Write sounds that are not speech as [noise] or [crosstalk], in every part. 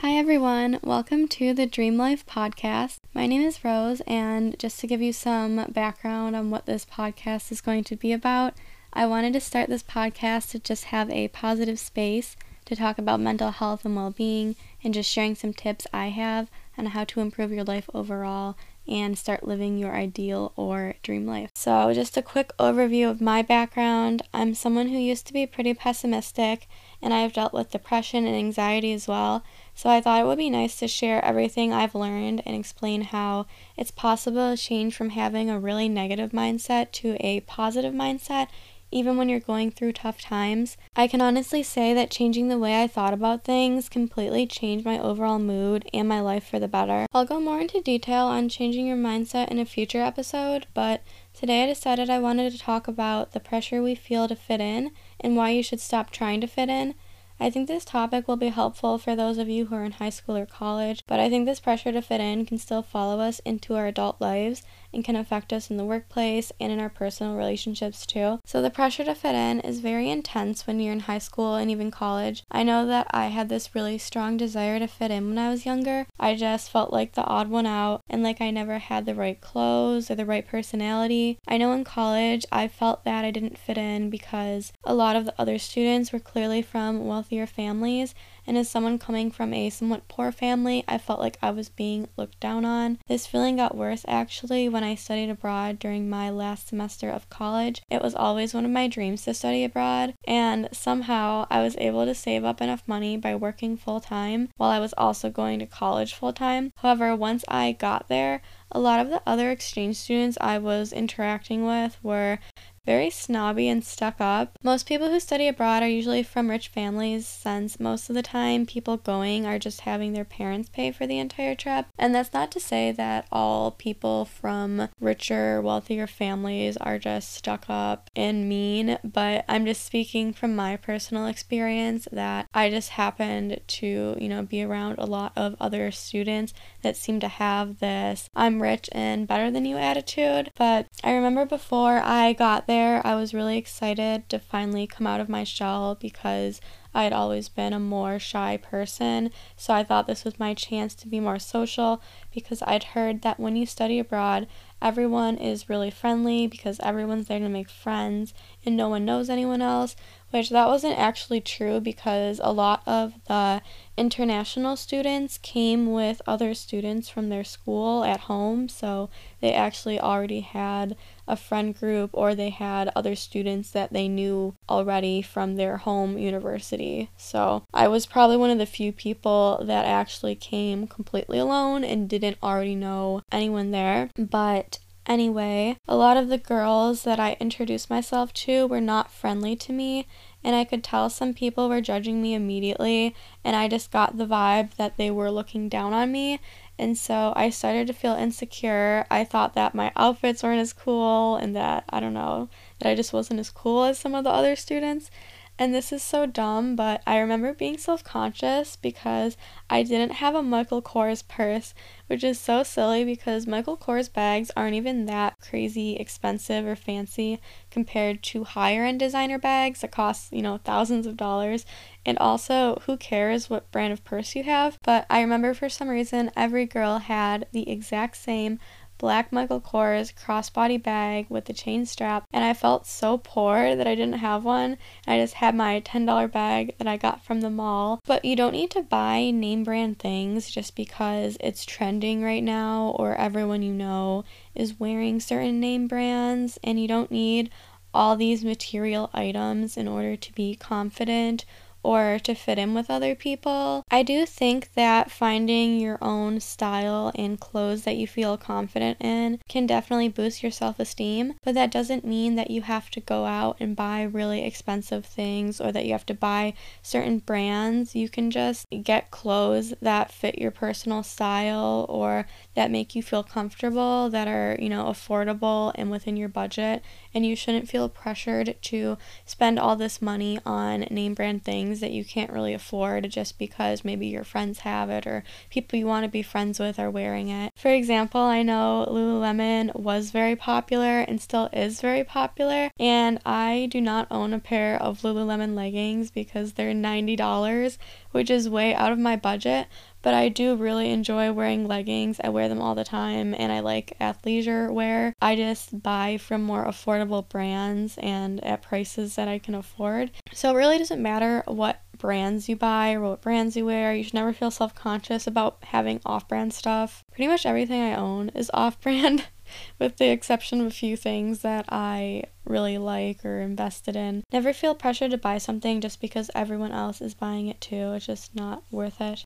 Hi, everyone. Welcome to the Dream Life podcast. My name is Rose, and just to give you some background on what this podcast is going to be about, I wanted to start this podcast to just have a positive space to talk about mental health and well being and just sharing some tips I have on how to improve your life overall and start living your ideal or dream life. So, just a quick overview of my background I'm someone who used to be pretty pessimistic, and I've dealt with depression and anxiety as well. So, I thought it would be nice to share everything I've learned and explain how it's possible to change from having a really negative mindset to a positive mindset even when you're going through tough times. I can honestly say that changing the way I thought about things completely changed my overall mood and my life for the better. I'll go more into detail on changing your mindset in a future episode, but today I decided I wanted to talk about the pressure we feel to fit in and why you should stop trying to fit in. I think this topic will be helpful for those of you who are in high school or college, but I think this pressure to fit in can still follow us into our adult lives and can affect us in the workplace and in our personal relationships too. So, the pressure to fit in is very intense when you're in high school and even college. I know that I had this really strong desire to fit in when I was younger. I just felt like the odd one out and like I never had the right clothes or the right personality. I know in college I felt that I didn't fit in because a lot of the other students were clearly from wealthier families and as someone coming from a somewhat poor family, I felt like I was being looked down on. This feeling got worse actually when studied abroad during my last semester of college. It was always one of my dreams to study abroad, and somehow I was able to save up enough money by working full time while I was also going to college full time. However, once I got there, a lot of the other exchange students I was interacting with were very snobby and stuck up. Most people who study abroad are usually from rich families, since most of the time people going are just having their parents pay for the entire trip. And that's not to say that all people from richer, wealthier families are just stuck up and mean, but I'm just speaking from my personal experience that I just happened to, you know, be around a lot of other students that seem to have this I'm rich and better than you attitude. But I remember before I got there, there, I was really excited to finally come out of my shell because I had always been a more shy person. So I thought this was my chance to be more social because I'd heard that when you study abroad, everyone is really friendly because everyone's there to make friends and no one knows anyone else, which that wasn't actually true because a lot of the international students came with other students from their school at home, so they actually already had a friend group or they had other students that they knew already from their home university. So I was probably one of the few people that actually came completely alone and didn't already know anyone there, but Anyway, a lot of the girls that I introduced myself to were not friendly to me, and I could tell some people were judging me immediately, and I just got the vibe that they were looking down on me. And so I started to feel insecure. I thought that my outfits weren't as cool and that, I don't know, that I just wasn't as cool as some of the other students. And this is so dumb, but I remember being self conscious because I didn't have a Michael Kors purse, which is so silly because Michael Kors bags aren't even that crazy expensive or fancy compared to higher end designer bags that cost, you know, thousands of dollars. And also, who cares what brand of purse you have? But I remember for some reason every girl had the exact same black Michael Kors crossbody bag with the chain strap, and I felt so poor that I didn't have one. I just had my $10 bag that I got from the mall. But you don't need to buy name brand things just because it's trending right now or everyone you know is wearing certain name brands, and you don't need all these material items in order to be confident or to fit in with other people. I do think that finding your own style and clothes that you feel confident in can definitely boost your self esteem, but that doesn't mean that you have to go out and buy really expensive things or that you have to buy certain brands. You can just get clothes that fit your personal style or that make you feel comfortable, that are, you know, affordable and within your budget, and you shouldn't feel pressured to spend all this money on name brand things that you can't really afford just because maybe your friends have it or people you want to be friends with are wearing it. For example, I know Lululemon was very popular and still is very popular, and I do not own a pair of Lululemon leggings because they're $90, which is way out of my budget, but I do really enjoy wearing leggings. I wear them all the time and I like athleisure wear. I just buy from more affordable brands and at prices that I can afford. So it really doesn't matter what brands you buy or what brands you wear. You should never feel self conscious about having off brand stuff. Pretty much everything I own is [laughs] off brand. with the exception of a few things that I really like or invested in. Never feel pressure to buy something just because everyone else is buying it too. It's just not worth it.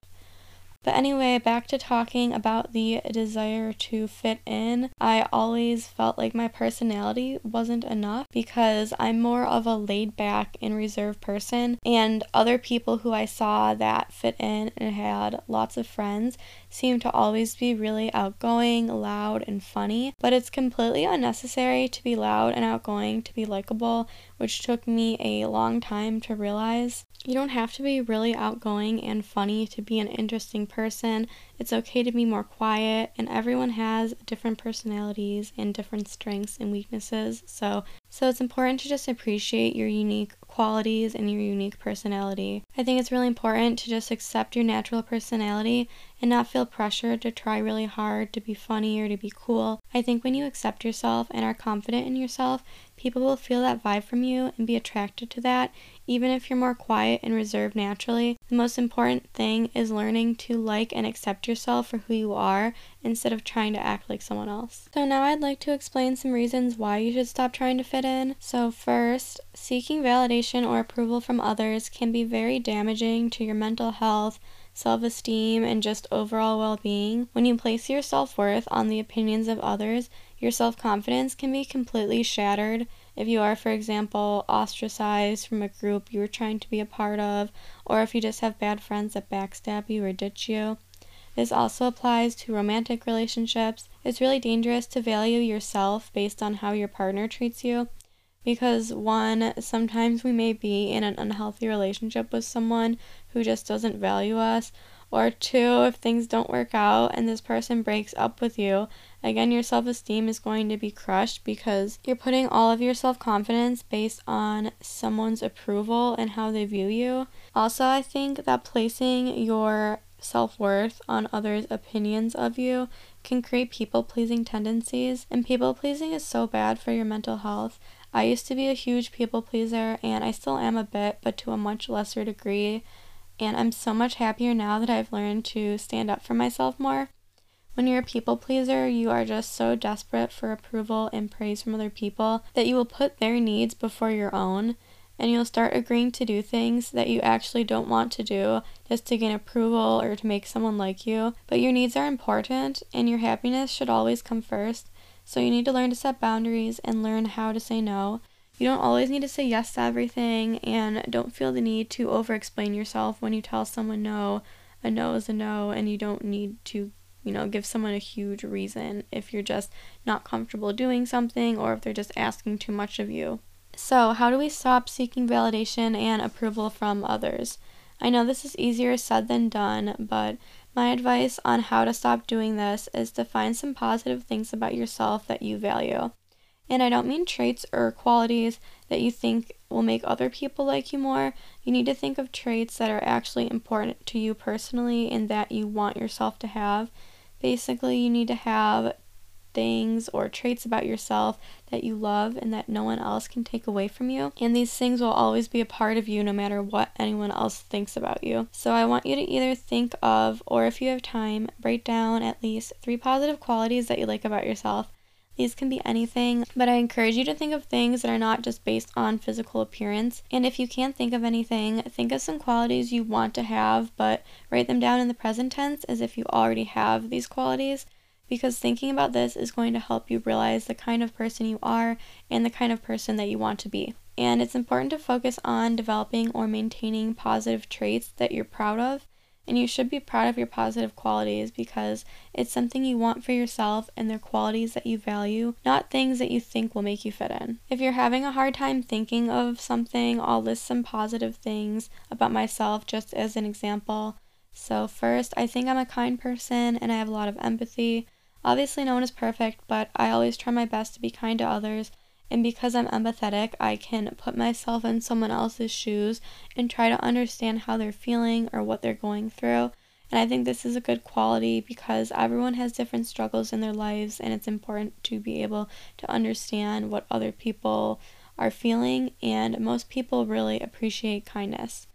But anyway, back to talking about the desire to fit in. I always felt like my personality wasn't enough because I'm more of a laid back and reserved person, and other people who I saw that fit in and had lots of friends seemed to always be really outgoing, loud, and funny. But it's completely unnecessary to be loud and outgoing to be likable, which took me a long time to realize. You don't have to be really outgoing and funny to be an interesting person. It's okay to be more quiet, and everyone has different personalities and different strengths and weaknesses. So, so it's important to just appreciate your unique qualities and your unique personality. I think it's really important to just accept your natural personality and not feel pressured to try really hard to be funny or to be cool. I think when you accept yourself and are confident in yourself, people will feel that vibe from you and be attracted to that, even if you're more quiet and reserved naturally. The most important thing is learning to like and accept yourself for who you are instead of trying to act like someone else. So, now I'd like to explain some reasons why you should stop trying to fit in. So, first, seeking validation or approval from others can be very damaging to your mental health self esteem, and just overall well being. When you place your self worth on the opinions of others, your self confidence can be completely shattered if you are, for example, ostracized from a group you were trying to be a part of, or if you just have bad friends that backstab you or ditch you. This also applies to romantic relationships. It's really dangerous to value yourself based on how your partner treats you because one, sometimes we may be in an unhealthy relationship with someone who just doesn't value us, or two, if things don't work out and this person breaks up with you, again, your self esteem is going to be crushed because you're putting all of your self confidence based on someone's approval and how they view you. Also, I think that placing your self worth on others' opinions of you can create people pleasing tendencies, and people pleasing is so bad for your mental health. I used to be a huge people pleaser, and I still am a bit, but to a much lesser degree and I'm so much happier now that I've learned to stand up for myself more. When you're a people pleaser, you are just so desperate for approval and praise from other people that you will put their needs before your own, and you'll start agreeing to do things that you actually don't want to do just to gain approval or to make someone like you. But your needs are important, and your happiness should always come first. So you need to learn to set boundaries and learn how to say no you don't always need to say yes to everything, and don't feel the need to over explain yourself when you tell someone no. A no is a no, and you don't need to, you know, give someone a huge reason if you're just not comfortable doing something or if they're just asking too much of you. So, how do we stop seeking validation and approval from others? I know this is easier said than done, but my advice on how to stop doing this is to find some positive things about yourself that you value. And I don't mean traits or qualities that you think will make other people like you more. You need to think of traits that are actually important to you personally and that you want yourself to have. Basically, you need to have things or traits about yourself that you love and that no one else can take away from you. And these things will always be a part of you no matter what anyone else thinks about you. So I want you to either think of, or if you have time, write down at least three positive qualities that you like about yourself. These can be anything, but I encourage you to think of things that are not just based on physical appearance. And if you can't think of anything, think of some qualities you want to have, but write them down in the present tense as if you already have these qualities. Because thinking about this is going to help you realize the kind of person you are and the kind of person that you want to be. And it's important to focus on developing or maintaining positive traits that you're proud of And you should be proud of your positive qualities because it's something you want for yourself and they're qualities that you value, not things that you think will make you fit in. If you're having a hard time thinking of something, I'll list some positive things about myself just as an example. So, first, I think I'm a kind person and I have a lot of empathy. Obviously, no one is perfect, but I always try my best to be kind to others and because I'm empathetic, I can put myself in someone else's shoes and try to understand how they're feeling or what they're going through. And I think this is a good quality because everyone has different struggles in their lives, and it's important to be able to understand what other people are feeling. And most people really appreciate kindness.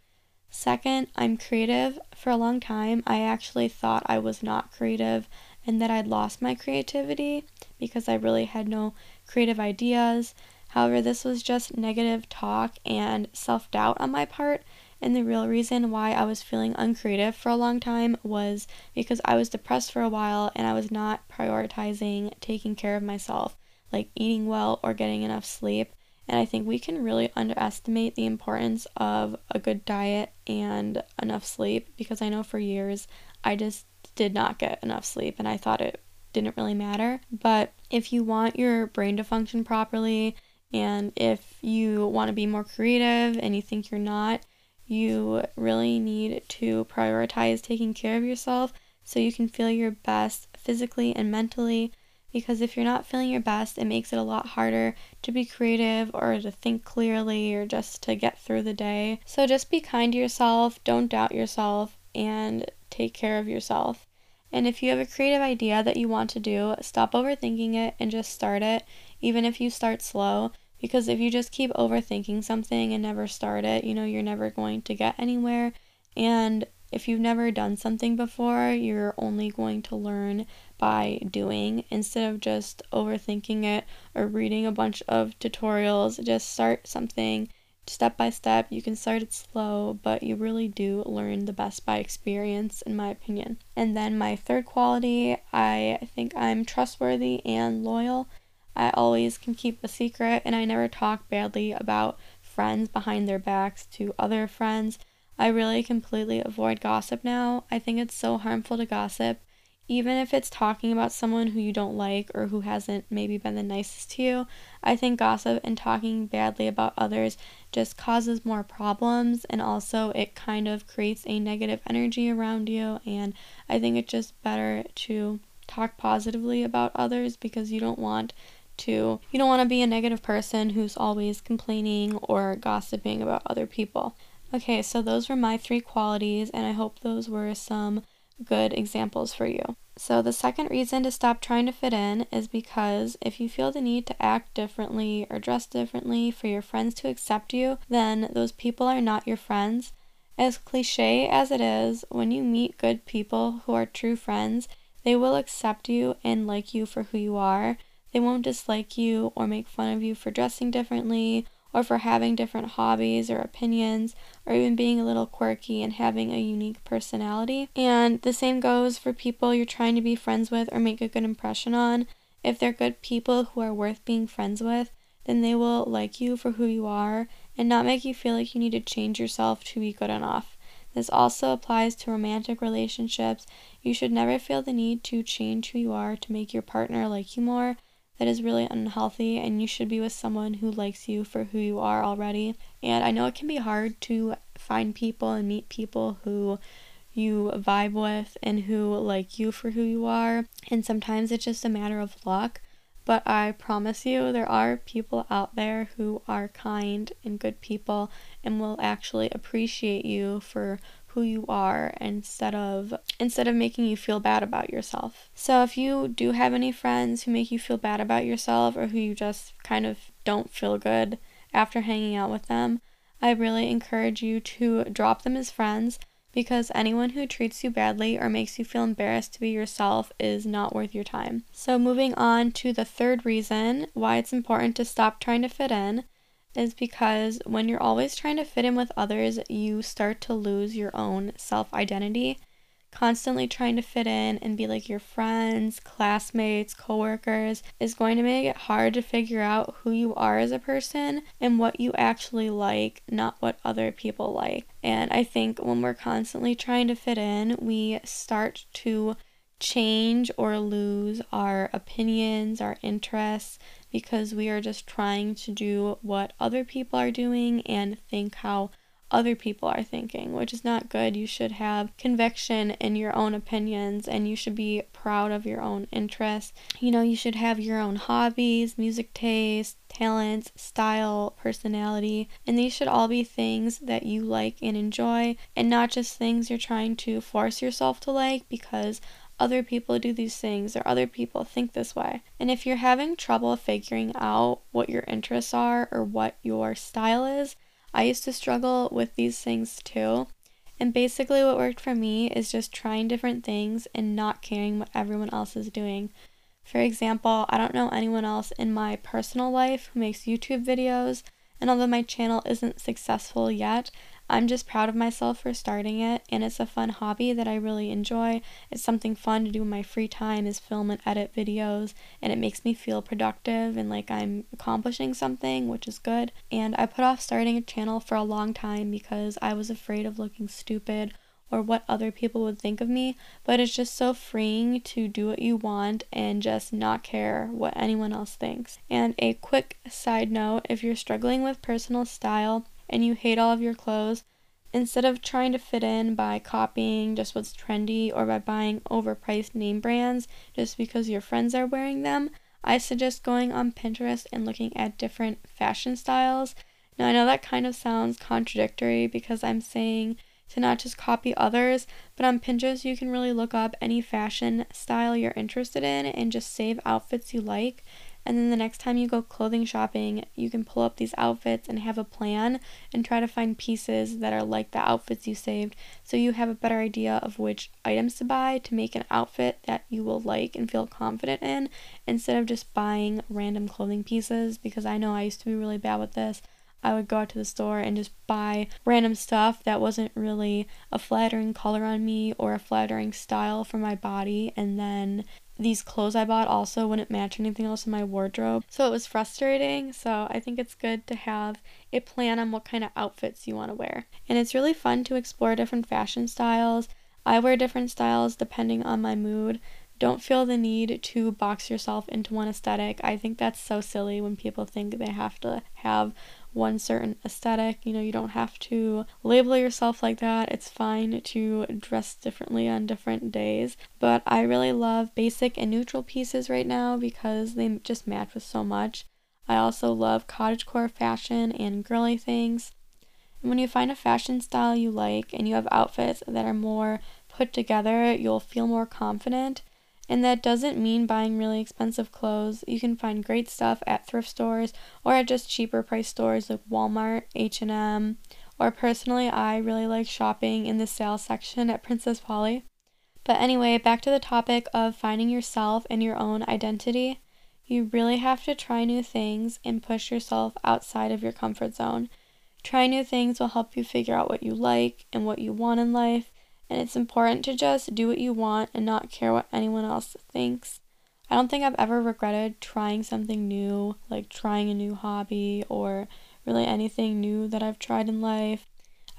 Second, I'm creative. For a long time, I actually thought I was not creative and that I'd lost my creativity because I really had no creative ideas. However, this was just negative talk and self doubt on my part. And the real reason why I was feeling uncreative for a long time was because I was depressed for a while and I was not prioritizing taking care of myself, like eating well or getting enough sleep. And I think we can really underestimate the importance of a good diet and enough sleep because I know for years I just did not get enough sleep and I thought it didn't really matter. But if you want your brain to function properly and if you want to be more creative and you think you're not, you really need to prioritize taking care of yourself so you can feel your best physically and mentally. Because if you're not feeling your best, it makes it a lot harder to be creative or to think clearly or just to get through the day. So just be kind to yourself, don't doubt yourself, and take care of yourself. And if you have a creative idea that you want to do, stop overthinking it and just start it, even if you start slow. Because if you just keep overthinking something and never start it, you know, you're never going to get anywhere. And if you've never done something before, you're only going to learn by doing instead of just overthinking it or reading a bunch of tutorials. Just start something step by step. You can start it slow, but you really do learn the best by experience, in my opinion. And then my third quality, I think I'm trustworthy and loyal. I always can keep a secret, and I never talk badly about friends behind their backs to other friends. I really completely avoid gossip now. I think it's so harmful to gossip even if it's talking about someone who you don't like or who hasn't maybe been the nicest to you, I think gossip and talking badly about others just causes more problems and also it kind of creates a negative energy around you. And I think it's just better to talk positively about others because you don't want to you don't want to be a negative person who's always complaining or gossiping about other people. Okay, so those were my three qualities and I hope those were some good examples for you. So, the second reason to stop trying to fit in is because if you feel the need to act differently or dress differently for your friends to accept you, then those people are not your friends. As cliche as it is, when you meet good people who are true friends, they will accept you and like you for who you are. They won't dislike you or make fun of you for dressing differently or for having different hobbies or opinions, or even being a little quirky and having a unique personality. And the same goes for people you're trying to be friends with or make a good impression on. If they're good people who are worth being friends with, then they will like you for who you are and not make you feel like you need to change yourself to be good enough. This also applies to romantic relationships. You should never feel the need to change who you are to make your partner like you more that is really unhealthy and you should be with someone who likes you for who you are already. And I know it can be hard to find people and meet people who you vibe with and who like you for who you are. And sometimes it's just a matter of luck. But I promise you, there are people out there who are kind and good people and will actually appreciate you for who you are instead of instead of making you feel bad about yourself. So if you do have any friends who make you feel bad about yourself or who you just kind of don't feel good after hanging out with them, I really encourage you to drop them as friends because anyone who treats you badly or makes you feel embarrassed to be yourself is not worth your time. So, moving on to the third reason why it's important to stop trying to fit in is because when you're always trying to fit in with others, you start to lose your own self identity. constantly trying to fit in and be like your friends, classmates, coworkers is going to make it hard to figure out who you are as a person and what you actually like, not what other people like. And I think when we're constantly trying to fit in, we start to change or lose our opinions, our interests, because we are just trying to do what other people are doing and think how other people are thinking, which is not good. You should have conviction in your own opinions and you should be proud of your own interests. You know, you should have your own hobbies, music taste, talents, style, personality, and these should all be things that you like and enjoy and not just things you're trying to force yourself to like because other people do these things or other people think this way. And if you're having trouble figuring out what your interests are or what your style is, I used to struggle with these things too. And basically, what worked for me is just trying different things and not caring what everyone else is doing. For example, I don't know anyone else in my personal life who makes YouTube videos, and although my channel isn't successful yet, I'm just proud of myself for starting it, and it's a fun hobby that I really enjoy. It's something fun to do in my free time is film and edit videos, and it makes me feel productive and like I'm accomplishing something, which is good. And I put off starting a channel for a long time because I was afraid of looking stupid or what other people would think of me, but it's just so freeing to do what you want and just not care what anyone else thinks. And a quick side note if you're struggling with personal style, and you hate all of your clothes, instead of trying to fit in by copying just what's trendy or by buying overpriced name brands just because your friends are wearing them, I suggest going on Pinterest and looking at different fashion styles. Now, I know that kind of sounds contradictory because I'm saying to not just copy others, but on Pinterest, you can really look up any fashion style you're interested in and just save outfits you like. And then the next time you go clothing shopping, you can pull up these outfits and have a plan and try to find pieces that are like the outfits you saved so you have a better idea of which items to buy to make an outfit that you will like and feel confident in instead of just buying random clothing pieces because I know I used to be really bad with this. I would go out to the store and just buy random stuff that wasn't really a flattering color on me or a flattering style for my body and then these clothes I bought also wouldn't match anything else in my wardrobe. So it was frustrating. So I think it's good to have a plan on what kind of outfits you want to wear. And it's really fun to explore different fashion styles. I wear different styles depending on my mood. Don't feel the need to box yourself into one aesthetic. I think that's so silly when people think they have to have one certain aesthetic. You know, you don't have to label yourself like that. It's fine to dress differently on different days. But I really love basic and neutral pieces right now because they just match with so much. I also love cottagecore fashion and girly things. And when you find a fashion style you like and you have outfits that are more put together, you'll feel more confident and that doesn't mean buying really expensive clothes. You can find great stuff at thrift stores or at just cheaper price stores like Walmart, H&M, or personally I really like shopping in the sale section at Princess Polly. But anyway, back to the topic of finding yourself and your own identity. You really have to try new things and push yourself outside of your comfort zone. Try new things will help you figure out what you like and what you want in life and it's important to just do what you want and not care what anyone else thinks. I don't think I've ever regretted trying something new, like trying a new hobby or really anything new that I've tried in life.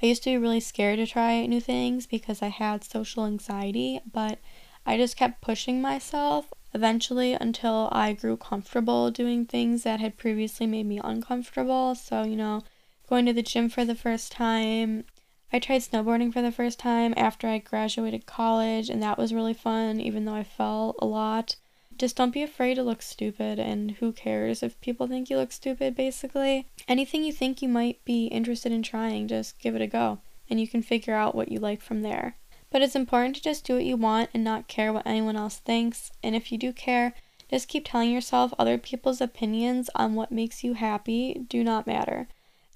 I used to be really scared to try new things because I had social anxiety, but I just kept pushing myself eventually until I grew comfortable doing things that had previously made me uncomfortable. So, you know, going to the gym for the first time, I tried snowboarding for the first time after I graduated college, and that was really fun, even though I fell a lot. Just don't be afraid to look stupid, and who cares if people think you look stupid, basically. Anything you think you might be interested in trying, just give it a go, and you can figure out what you like from there. But it's important to just do what you want and not care what anyone else thinks, and if you do care, just keep telling yourself other people's opinions on what makes you happy do not matter.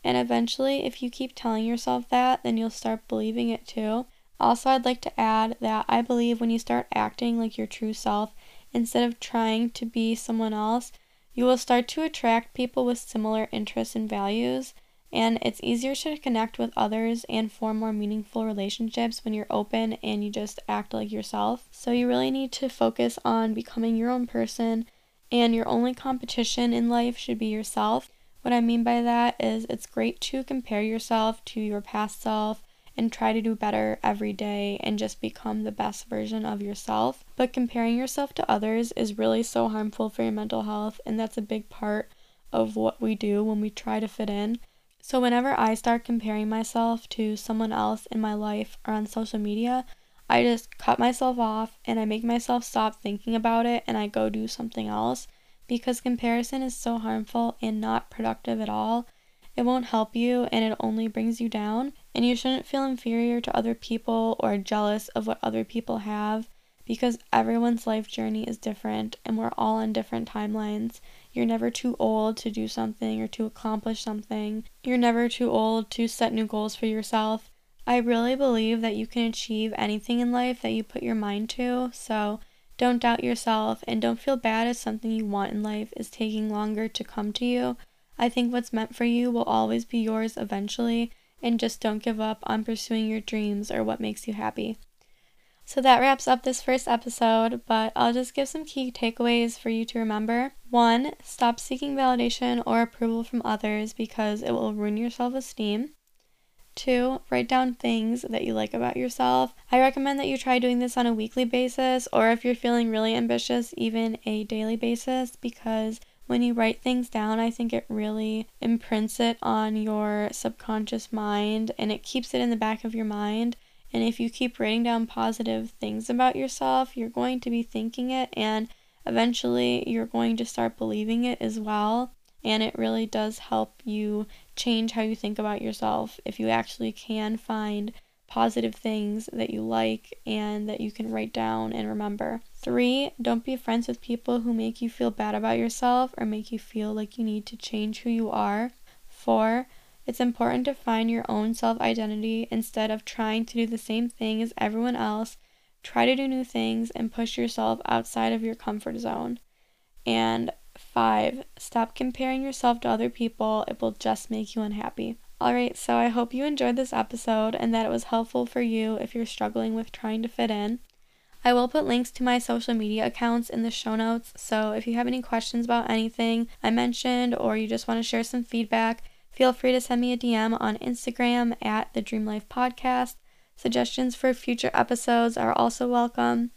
And eventually, if you keep telling yourself that, then you'll start believing it too. Also, I'd like to add that I believe when you start acting like your true self instead of trying to be someone else, you will start to attract people with similar interests and values. And it's easier to connect with others and form more meaningful relationships when you're open and you just act like yourself. So you really need to focus on becoming your own person, and your only competition in life should be yourself. What I mean by that is it's great to compare yourself to your past self and try to do better every day and just become the best version of yourself. But comparing yourself to others is really so harmful for your mental health, and that's a big part of what we do when we try to fit in. So, whenever I start comparing myself to someone else in my life or on social media, I just cut myself off and I make myself stop thinking about it and I go do something else because comparison is so harmful and not productive at all. It won't help you and it only brings you down. And you shouldn't feel inferior to other people or jealous of what other people have because everyone's life journey is different and we're all on different timelines. You're never too old to do something or to accomplish something. You're never too old to set new goals for yourself. I really believe that you can achieve anything in life that you put your mind to, so don't doubt yourself and don't feel bad if something you want in life is taking longer to come to you. I think what's meant for you will always be yours eventually, and just don't give up on pursuing your dreams or what makes you happy. So that wraps up this first episode, but I'll just give some key takeaways for you to remember. One, stop seeking validation or approval from others because it will ruin your self esteem. Two, write down things that you like about yourself. I recommend that you try doing this on a weekly basis, or if you're feeling really ambitious, even a daily basis, because when you write things down, I think it really imprints it on your subconscious mind and it keeps it in the back of your mind. And if you keep writing down positive things about yourself, you're going to be thinking it and eventually you're going to start believing it as well. And it really does help you change how you think about yourself if you actually can find positive things that you like and that you can write down and remember. Three, don't be friends with people who make you feel bad about yourself or make you feel like you need to change who you are. Four, it's important to find your own self identity instead of trying to do the same thing as everyone else. Try to do new things and push yourself outside of your comfort zone. And five, stop comparing yourself to other people, it will just make you unhappy. Alright, so I hope you enjoyed this episode and that it was helpful for you if you're struggling with trying to fit in. I will put links to my social media accounts in the show notes, so if you have any questions about anything I mentioned or you just want to share some feedback, Feel free to send me a DM on Instagram at the Dream Life Podcast. Suggestions for future episodes are also welcome.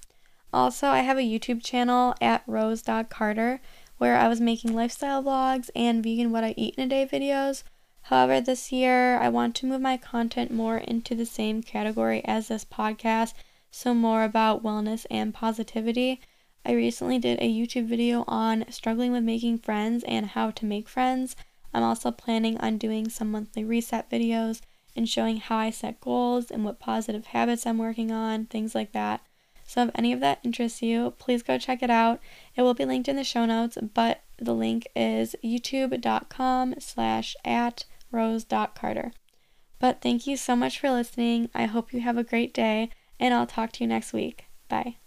Also, I have a YouTube channel at rose.carter where I was making lifestyle vlogs and vegan what I eat in a day videos. However, this year I want to move my content more into the same category as this podcast, so more about wellness and positivity. I recently did a YouTube video on struggling with making friends and how to make friends. I'm also planning on doing some monthly reset videos and showing how I set goals and what positive habits I'm working on, things like that. So if any of that interests you, please go check it out. It will be linked in the show notes, but the link is youtube.com slash at rose.carter. But thank you so much for listening. I hope you have a great day, and I'll talk to you next week. Bye.